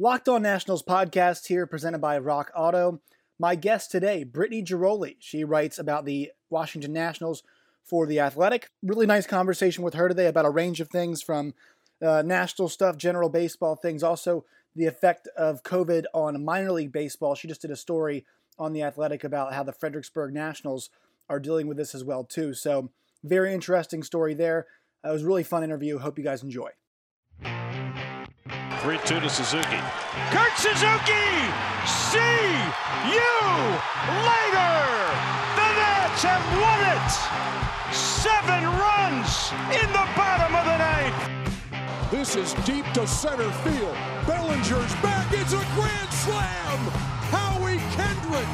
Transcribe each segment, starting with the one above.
Locked On Nationals podcast here, presented by Rock Auto. My guest today, Brittany Ghiroli. She writes about the Washington Nationals for The Athletic. Really nice conversation with her today about a range of things from uh, national stuff, general baseball things, also the effect of COVID on minor league baseball. She just did a story on The Athletic about how the Fredericksburg Nationals are dealing with this as well too. So very interesting story there. It was a really fun interview. Hope you guys enjoy. 3 2 to Suzuki. Kurt Suzuki! See you later! The Nats have won it! Seven runs in the bottom of the ninth. This is deep to center field. Bellinger's back. It's a grand slam! Howie Kendrick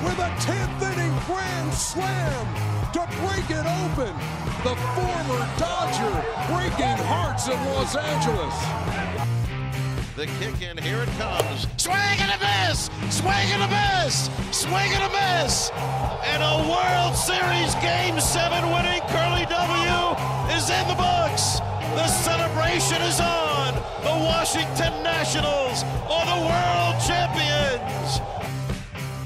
with a 10th inning grand slam to break it open. The former Dodger breaking hearts in Los Angeles. The kick in, here it comes. Swing and a miss! Swing and a miss! Swing and a miss! And a World Series Game 7 winning Curly W is in the books! The celebration is on! The Washington Nationals are the world champions!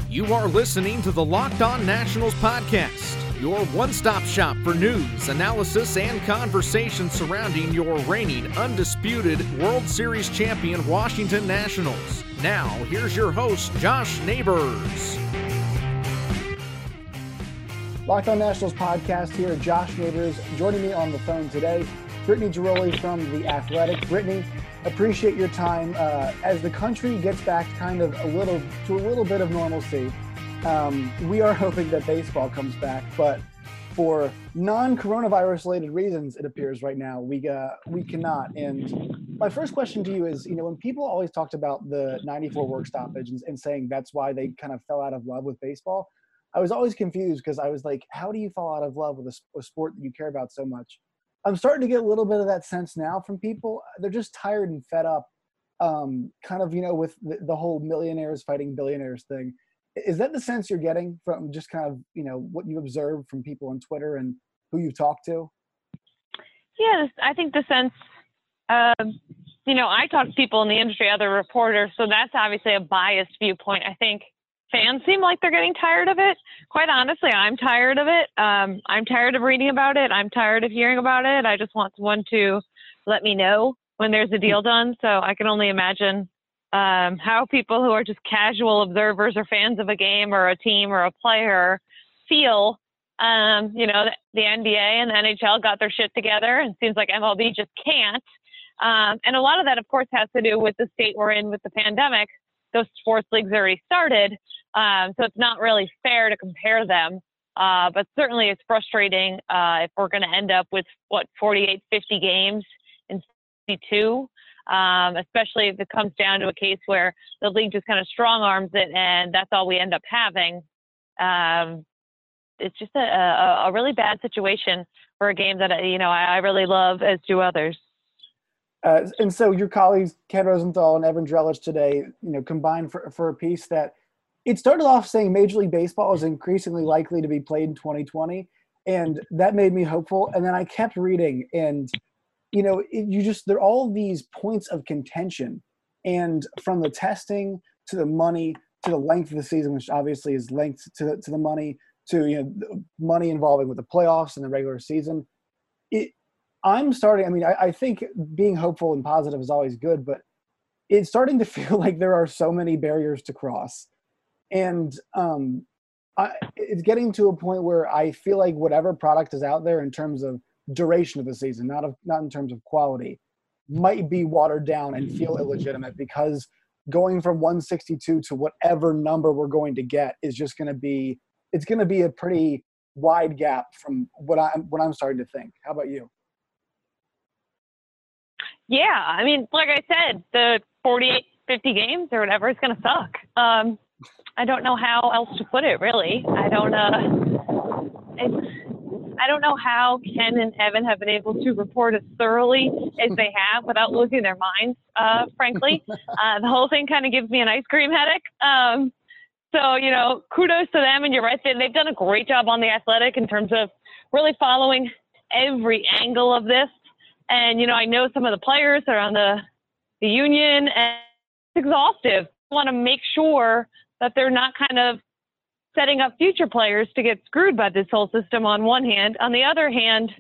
You are listening to the Locked On Nationals podcast your one stop shop for news, analysis, and conversation surrounding your reigning, undisputed World Series champion Washington Nationals. Now, here's your host, Josh Neighbors. Locked On Nationals podcast here, Josh Neighbors. Joining me on the phone today, Brittany Ghiroli from The Athletic. Brittany, appreciate your time. Uh, as the country gets back kind of a little to a little bit of normalcy, um, we are hoping that baseball comes back, but for non-coronavirus related reasons, it appears right now we uh, we cannot. And my first question to you is, you know, when people always talked about the 94 work stoppage and, and saying that's why they kind of fell out of love with baseball, I was always confused because I was like, how do you fall out of love with a, a sport that you care about so much? I'm starting to get a little bit of that sense now from people. They're just tired and fed up, um, kind of, you know, with the, the whole millionaires fighting billionaires thing is that the sense you're getting from just kind of you know what you observe from people on twitter and who you talk to? Yeah i think the sense um, you know i talk to people in the industry other reporters so that's obviously a biased viewpoint. I think fans seem like they're getting tired of it. Quite honestly i'm tired of it. Um, i'm tired of reading about it. I'm tired of hearing about it. I just want someone to let me know when there's a deal done so i can only imagine um, how people who are just casual observers or fans of a game or a team or a player feel. Um, you know, the, NBA and the NHL got their shit together, and seems like MLB just can't. Um, and a lot of that, of course, has to do with the state we're in with the pandemic. Those sports leagues already started, um, so it's not really fair to compare them. Uh, but certainly, it's frustrating uh, if we're going to end up with what 48, 50 games in 52 um, especially if it comes down to a case where the league just kind of strong arms it and that's all we end up having. Um, it's just a, a, a, really bad situation for a game that you know I, I really love, as do others. Uh, and so your colleagues Ken Rosenthal and Evan Drellich today, you know, combined for for a piece that it started off saying Major League Baseball is increasingly likely to be played in 2020, and that made me hopeful. And then I kept reading, and you know, it, you just there are all these points of contention, and from the testing to the money to the length of the season, which obviously is linked to the, to the money to you know money involving with the playoffs and the regular season. It, I'm starting. I mean, I, I think being hopeful and positive is always good, but it's starting to feel like there are so many barriers to cross, and um, I, it's getting to a point where I feel like whatever product is out there in terms of duration of the season, not of not in terms of quality, might be watered down and feel illegitimate because going from 162 to whatever number we're going to get is just going to be it's going to be a pretty wide gap from what I'm what I'm starting to think. How about you? Yeah, I mean, like I said, the 48, 50 games or whatever is going to suck. Um, I don't know how else to put it. Really, I don't. Uh, it's I don't know how Ken and Evan have been able to report as thoroughly as they have without losing their minds, uh, frankly. Uh, the whole thing kind of gives me an ice cream headache. Um, so, you know, kudos to them. And you're right, they, they've done a great job on the athletic in terms of really following every angle of this. And, you know, I know some of the players are on the, the union and, it's exhaustive. I want to make sure that they're not kind of setting up future players to get screwed by this whole system on one hand. On the other hand,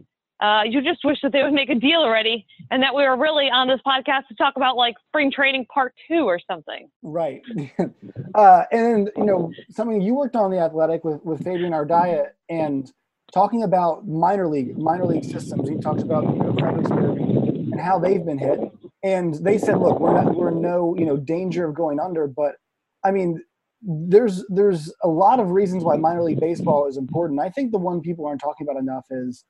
uh, you just wish that they would make a deal already and that we were really on this podcast to talk about like spring training part two or something. Right. uh, and you know, something you worked on the athletic with, with Fabian Ardaya and talking about minor league, minor league systems. He talks about, you know, and how they've been hit. And they said, look, we're not, we're no, you know, danger of going under, but I mean, there's there's a lot of reasons why minor league baseball is important. I think the one people aren't talking about enough is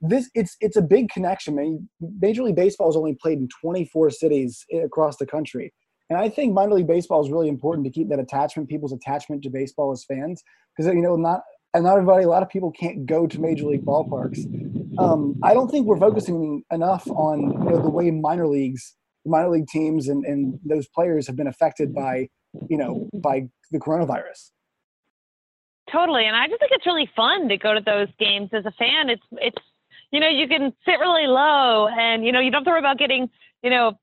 this. It's it's a big connection. I mean, Major League Baseball is only played in 24 cities across the country, and I think minor league baseball is really important to keep that attachment, people's attachment to baseball as fans, because you know not and not everybody, a lot of people can't go to major league ballparks. Um, I don't think we're focusing enough on you know the way minor leagues, minor league teams, and, and those players have been affected by you know by the coronavirus. Totally, and I just think it's really fun to go to those games as a fan. It's it's you know you can sit really low, and you know you don't have to worry about getting you know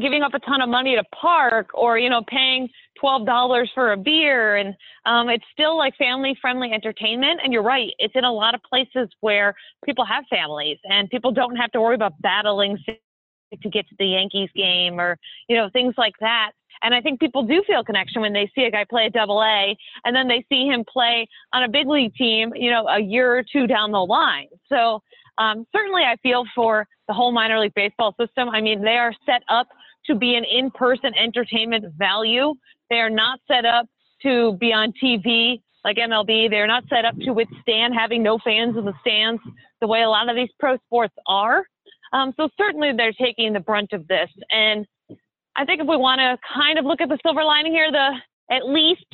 giving up a ton of money to park or you know paying twelve dollars for a beer, and um, it's still like family friendly entertainment. And you're right, it's in a lot of places where people have families and people don't have to worry about battling to get to the Yankees game or you know things like that. And I think people do feel connection when they see a guy play at double A and then they see him play on a big league team, you know, a year or two down the line. So um, certainly I feel for the whole minor league baseball system. I mean, they are set up to be an in person entertainment value. They are not set up to be on TV like MLB. They're not set up to withstand having no fans in the stands the way a lot of these pro sports are. Um, so certainly they're taking the brunt of this. And I think if we want to kind of look at the silver lining here, the at least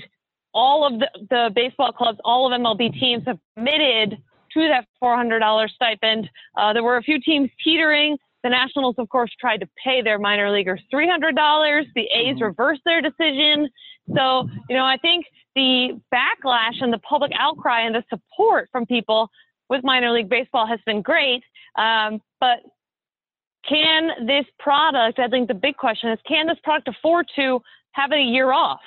all of the, the baseball clubs, all of MLB teams have committed to that $400 stipend. Uh, there were a few teams teetering. The Nationals, of course, tried to pay their minor leaguers $300. The A's mm-hmm. reversed their decision. So, you know, I think the backlash and the public outcry and the support from people with minor league baseball has been great. Um, but can this product, I think the big question is, can this product afford to have a year off?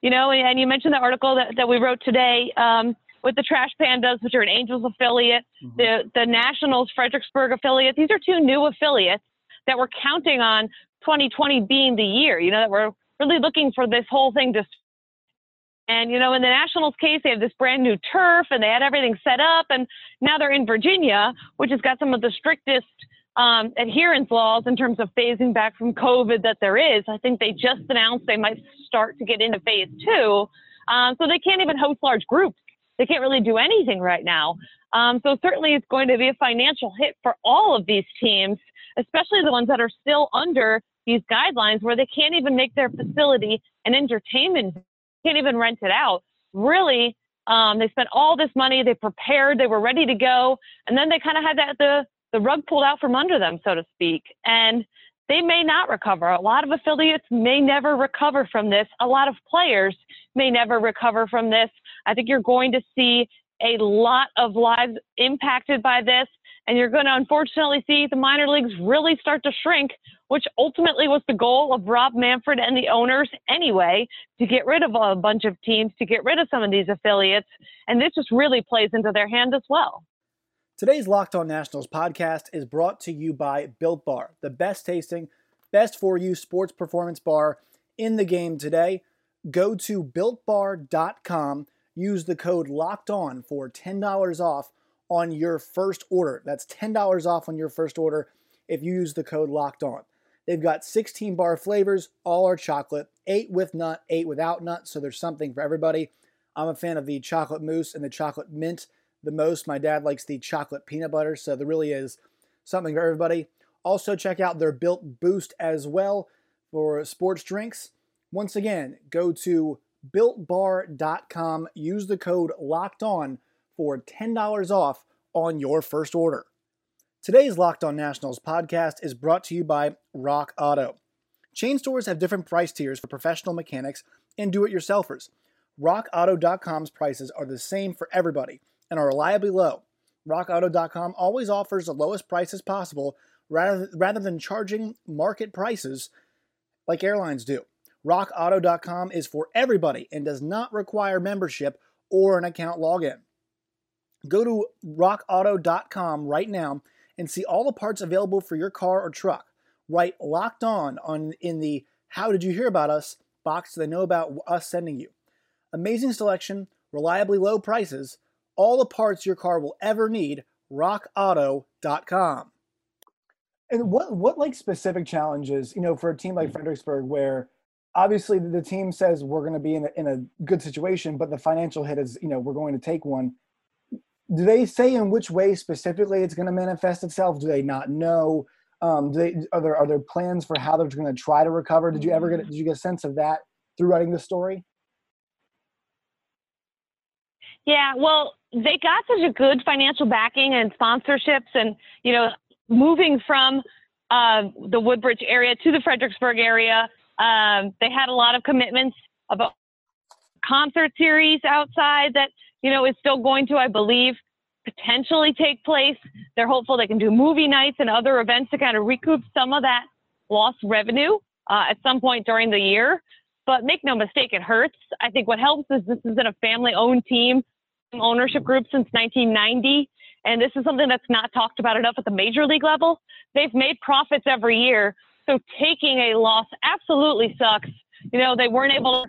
You know, and, you mentioned the article that, that we wrote today um, with the Trash Pandas, which are an Angels affiliate, mm-hmm. the, the Nationals Fredericksburg affiliate. These are two new affiliates that we're counting on 2020 being the year, you know, that we're really looking for this whole thing to and, you know, in the Nationals case, they have this brand new turf and they had everything set up. And now they're in Virginia, which has got some of the strictest um, adherence laws in terms of phasing back from COVID that there is. I think they just announced they might start to get into phase two. Um, so they can't even host large groups. They can't really do anything right now. Um, so certainly it's going to be a financial hit for all of these teams, especially the ones that are still under these guidelines where they can't even make their facility an entertainment, can't even rent it out. Really, um, they spent all this money, they prepared, they were ready to go, and then they kind of had that the the rug pulled out from under them, so to speak. And they may not recover. A lot of affiliates may never recover from this. A lot of players may never recover from this. I think you're going to see a lot of lives impacted by this. And you're going to unfortunately see the minor leagues really start to shrink, which ultimately was the goal of Rob Manfred and the owners anyway, to get rid of a bunch of teams, to get rid of some of these affiliates. And this just really plays into their hand as well. Today's Locked On Nationals podcast is brought to you by Built Bar, the best tasting, best for you sports performance bar in the game today. Go to builtbar.com, use the code Locked On for $10 off on your first order. That's $10 off on your first order if you use the code Locked On. They've got 16 bar flavors, all are chocolate, 8 with nut, 8 without nut, so there's something for everybody. I'm a fan of the chocolate mousse and the chocolate mint the most. My dad likes the chocolate peanut butter, so there really is something for everybody. Also, check out their Built Boost as well for sports drinks. Once again, go to builtbar.com, use the code locked on for $10 off on your first order. Today's Locked On Nationals podcast is brought to you by Rock Auto. Chain stores have different price tiers for professional mechanics and do it yourselfers. RockAuto.com's prices are the same for everybody and are reliably low. RockAuto.com always offers the lowest prices possible rather, rather than charging market prices like airlines do. RockAuto.com is for everybody and does not require membership or an account login. Go to rockauto.com right now and see all the parts available for your car or truck. Write locked on on in the how did you hear about us box so they know about us sending you. Amazing selection, reliably low prices, all the parts your car will ever need, rockauto.com. And what what like specific challenges, you know, for a team like Fredericksburg where obviously the team says we're going to be in a, in a good situation, but the financial hit is, you know, we're going to take one. Do they say in which way specifically it's going to manifest itself? Do they not know? Um, do they, are there are there plans for how they're going to try to recover? Did you ever get did you get a sense of that through writing the story? Yeah, well, they got such a good financial backing and sponsorships, and you know, moving from uh, the Woodbridge area to the Fredericksburg area, um, they had a lot of commitments about concert series outside that you know is still going to, I believe, potentially take place. They're hopeful they can do movie nights and other events to kind of recoup some of that lost revenue uh, at some point during the year. But make no mistake, it hurts. I think what helps is this been a family-owned team, ownership group since 1990 and this is something that's not talked about enough at the major league level. They've made profits every year, so taking a loss absolutely sucks. You know, they weren't able.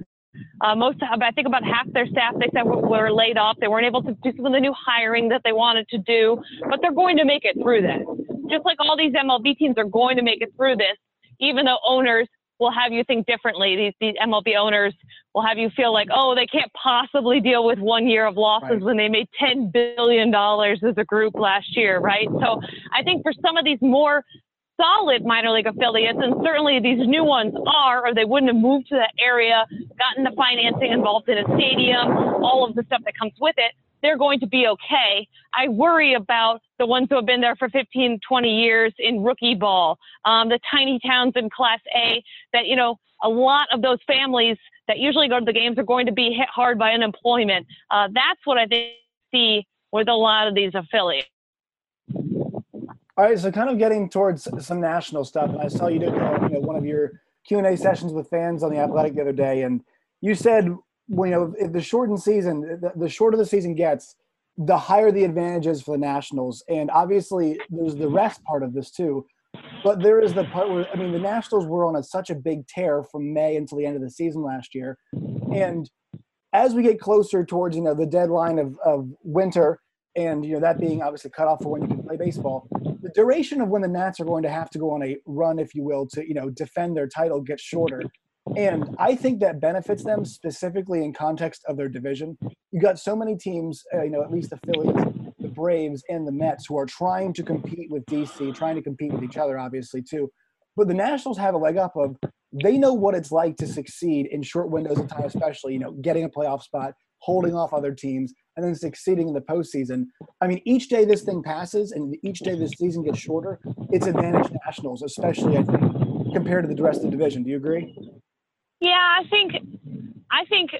Uh, most, I think about half their staff they said were laid off. They weren't able to do some of the new hiring that they wanted to do, but they're going to make it through this. Just like all these MLB teams are going to make it through this, even though owners will have you think differently. These, these MLB owners will have you feel like, oh, they can't possibly deal with one year of losses right. when they made $10 billion as a group last year, right? So I think for some of these more solid minor league affiliates, and certainly these new ones are, or they wouldn't have moved to that area, gotten the financing involved in a stadium, all of the stuff that comes with it they're going to be okay. I worry about the ones who have been there for 15, 20 years in rookie ball, um, the tiny towns in Class A that, you know, a lot of those families that usually go to the games are going to be hit hard by unemployment. Uh, that's what I think see with a lot of these affiliates. All right, so kind of getting towards some national stuff, and I saw you did uh, you know, one of your Q and A sessions with fans on the Athletic the other day, and you said you know, the shortened season, the, the shorter the season gets, the higher the advantages for the Nationals. And obviously, there's the mm-hmm. rest part of this too. But there is the part where, I mean, the Nationals were on a, such a big tear from May until the end of the season last year. And as we get closer towards, you know, the deadline of, of winter, and, you know, that being obviously cut off for when you can play baseball, the duration of when the Nats are going to have to go on a run, if you will, to, you know, defend their title gets shorter. And I think that benefits them specifically in context of their division. You got so many teams, uh, you know, at least the Phillies, the Braves, and the Mets who are trying to compete with DC, trying to compete with each other, obviously, too. But the Nationals have a leg up of they know what it's like to succeed in short windows of time, especially, you know, getting a playoff spot, holding off other teams, and then succeeding in the postseason. I mean, each day this thing passes and each day this season gets shorter, it's advantage Nationals, especially, I think, compared to the rest of the division. Do you agree? Yeah, I think I think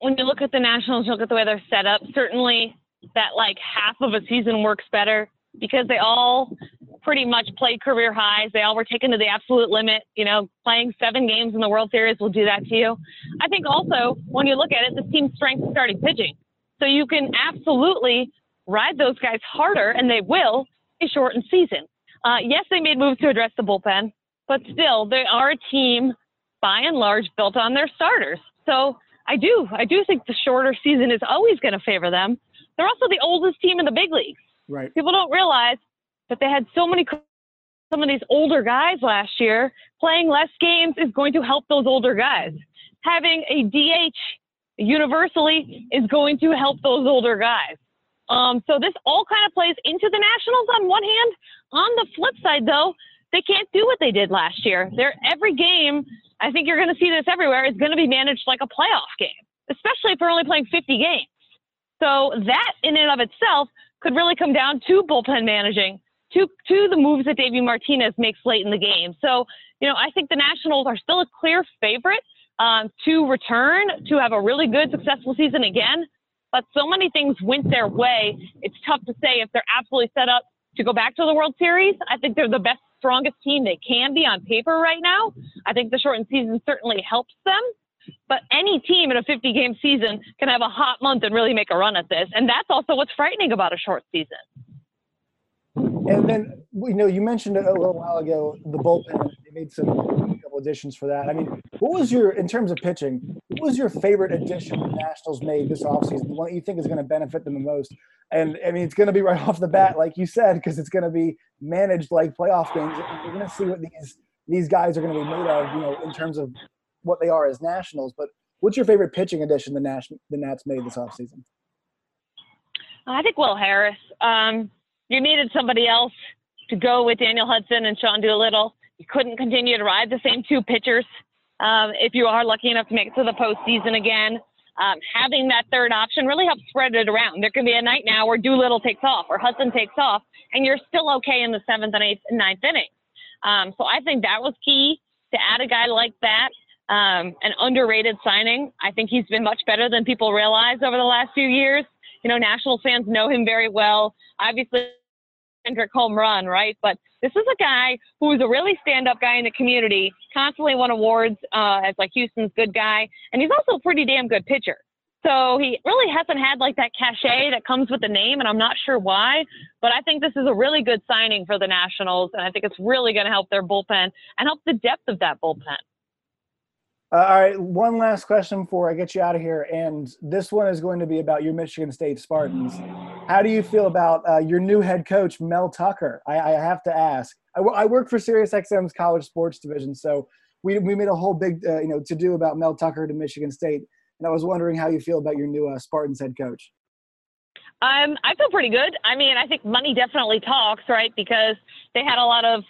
when you look at the Nationals, you look at the way they're set up. Certainly, that like half of a season works better because they all pretty much played career highs. They all were taken to the absolute limit. You know, playing seven games in the World Series will do that to you. I think also when you look at it, this team's strength is starting pitching, so you can absolutely ride those guys harder, and they will a shortened season. Uh, yes, they made moves to address the bullpen, but still, they are a team by and large built on their starters. So I do, I do think the shorter season is always going to favor them. They're also the oldest team in the big leagues. Right. People don't realize that they had so many, some of these older guys last year. Playing less games is going to help those older guys. Having a DH universally is going to help those older guys. Um, so this all kind of plays into the Nationals on one hand. On the flip side, though, they can't do what they did last year. They're every game I think you're going to see this everywhere. It's going to be managed like a playoff game, especially if we're only playing 50 games. So that in and of itself could really come down to bullpen managing, to to the moves that Davey Martinez makes late in the game. So you know, I think the Nationals are still a clear favorite um, to return to have a really good, successful season again. But so many things went their way. It's tough to say if they're absolutely set up to go back to the World Series. I think they're the best strongest team they can be on paper right now. I think the shortened season certainly helps them. But any team in a 50 game season can have a hot month and really make a run at this. And that's also what's frightening about a short season. And then, you know, you mentioned a little while ago the bullpen. They made some couple additions for that. I mean, what was your, in terms of pitching, what was your favorite addition the Nationals made this offseason? The one that you think is going to benefit them the most? And I mean, it's going to be right off the bat, like you said, because it's going to be managed like playoff games. We're going to see what these these guys are going to be made of, you know, in terms of what they are as Nationals. But what's your favorite pitching addition the Nash the Nats made this offseason? I think Will Harris. Um, you needed somebody else to go with Daniel Hudson and Sean Doolittle. You couldn't continue to ride the same two pitchers um, if you are lucky enough to make it to the postseason again. Um, having that third option really helps spread it around. There can be a night now where Doolittle takes off or Hudson takes off, and you're still okay in the seventh and eighth and ninth innings. Um, so I think that was key to add a guy like that. Um, an underrated signing. I think he's been much better than people realize over the last few years. You know, National fans know him very well. Obviously, Kendrick home run, right? But this is a guy who is a really stand-up guy in the community, constantly won awards uh, as like Houston's good guy, and he's also a pretty damn good pitcher. So he really hasn't had like that cachet that comes with the name, and I'm not sure why. But I think this is a really good signing for the Nationals, and I think it's really going to help their bullpen and help the depth of that bullpen. Uh, all right, one last question before I get you out of here, and this one is going to be about your Michigan State Spartans. How do you feel about uh, your new head coach, Mel Tucker? I, I have to ask. I work for SiriusXM's college sports division, so we, we made a whole big uh, you know to do about Mel Tucker to Michigan State, and I was wondering how you feel about your new uh, Spartans head coach. Um, I feel pretty good. I mean, I think money definitely talks, right? Because they had a lot of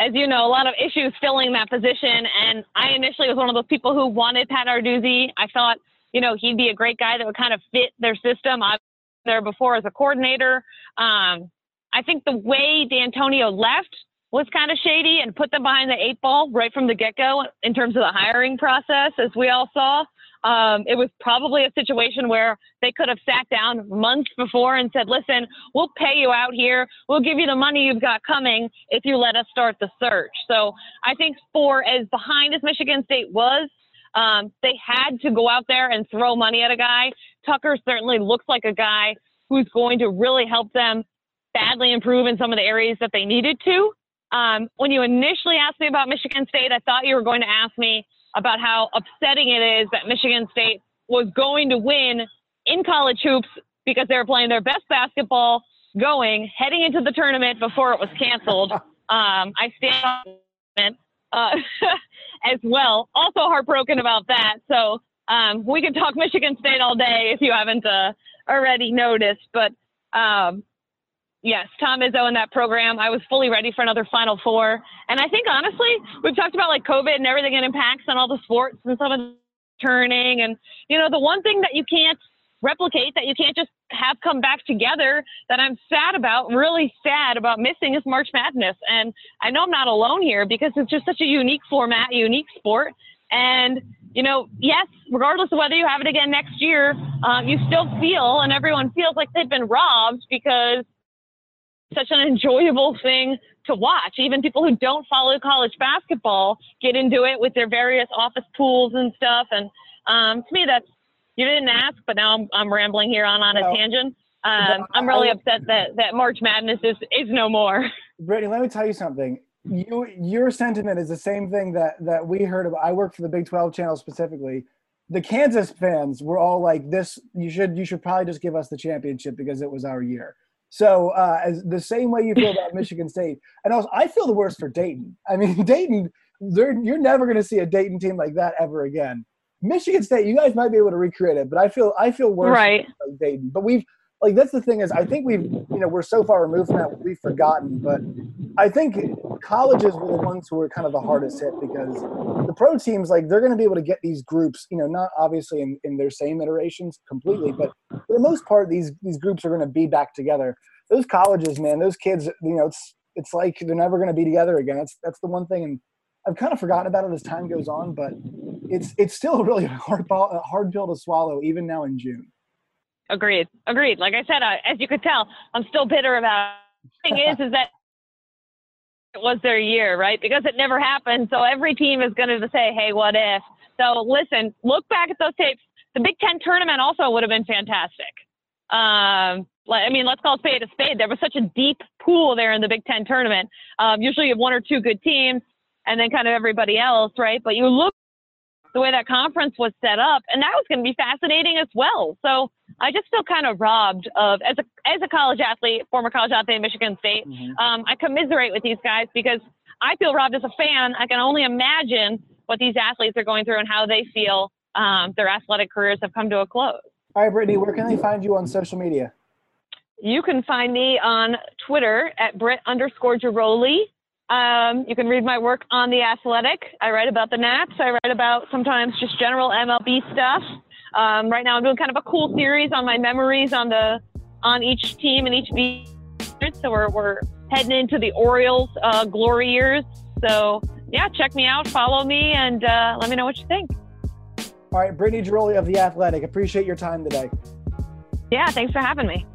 as you know, a lot of issues filling that position. And I initially was one of those people who wanted Pat Narduzzi. I thought, you know, he'd be a great guy that would kind of fit their system. Been there before as a coordinator. Um, I think the way Dantonio left was kind of shady and put them behind the eight ball right from the get go in terms of the hiring process, as we all saw. Um, it was probably a situation where they could have sat down months before and said, listen, we'll pay you out here. We'll give you the money you've got coming if you let us start the search. So I think for as behind as Michigan State was, um, they had to go out there and throw money at a guy. Tucker certainly looks like a guy who's going to really help them badly improve in some of the areas that they needed to. Um, when you initially asked me about Michigan State, I thought you were going to ask me about how upsetting it is that Michigan State was going to win in college hoops because they were playing their best basketball going heading into the tournament before it was canceled. Um, I stand uh, as well. Also heartbroken about that. So um, we could talk Michigan State all day if you haven't uh, already noticed. But um, yes, Tom Izzo in that program. I was fully ready for another Final Four. And I think honestly, we've talked about like COVID and everything it impacts on all the sports and some of the turning. And you know, the one thing that you can't replicate that you can't just have come back together that I'm sad about, really sad about missing is March Madness. And I know I'm not alone here because it's just such a unique format, unique sport. And you know, yes, regardless of whether you have it again next year, uh, you still feel, and everyone feels like they've been robbed because such an enjoyable thing to watch. Even people who don't follow college basketball get into it with their various office pools and stuff. And um, to me, that's you didn't ask, but now I'm, I'm rambling here on on a no. tangent. Um, I'm really upset that that March Madness is is no more. Brittany, let me tell you something. You your sentiment is the same thing that that we heard of. I work for the Big 12 channel specifically. The Kansas fans were all like, "This you should you should probably just give us the championship because it was our year." So uh, as the same way you feel about Michigan State, and also I feel the worst for Dayton. I mean, Dayton, you're never going to see a Dayton team like that ever again. Michigan State, you guys might be able to recreate it, but I feel I feel worse right. Dayton. But we've like that's the thing is I think we've you know we're so far removed from that we've forgotten. But I think colleges were the ones who were kind of the hardest hit because the pro teams like they're going to be able to get these groups you know not obviously in, in their same iterations completely, but for the most part these these groups are going to be back together. Those colleges, man, those kids, you know, it's it's like they're never going to be together again. That's that's the one thing, and I've kind of forgotten about it as time goes on, but it's it's still a really hard ball, a hard pill to swallow even now in June. Agreed. Agreed. Like I said, uh, as you could tell, I'm still bitter about. The thing is, is that it was their year, right? Because it never happened. So every team is going to say, hey, what if? So listen, look back at those tapes. The Big Ten tournament also would have been fantastic. Um, I mean, let's call spade a spade. There was such a deep pool there in the Big Ten tournament. Um, usually you have one or two good teams and then kind of everybody else, right? But you look the way that conference was set up, and that was going to be fascinating as well. So I just feel kind of robbed of as a as a college athlete, former college athlete at Michigan State. Mm-hmm. Um, I commiserate with these guys because I feel robbed as a fan. I can only imagine what these athletes are going through and how they feel um, their athletic careers have come to a close. All right, Brittany, where can they find you on social media? You can find me on Twitter at Britt underscore Ghiroli. Um, you can read my work on The Athletic. I write about the Nats. I write about sometimes just general MLB stuff. Um, right now, I'm doing kind of a cool series on my memories on the on each team and each beat. So we're, we're heading into the Orioles uh, glory years. So yeah, check me out, follow me, and uh, let me know what you think. All right, Brittany Ghiroli of The Athletic. Appreciate your time today. Yeah, thanks for having me.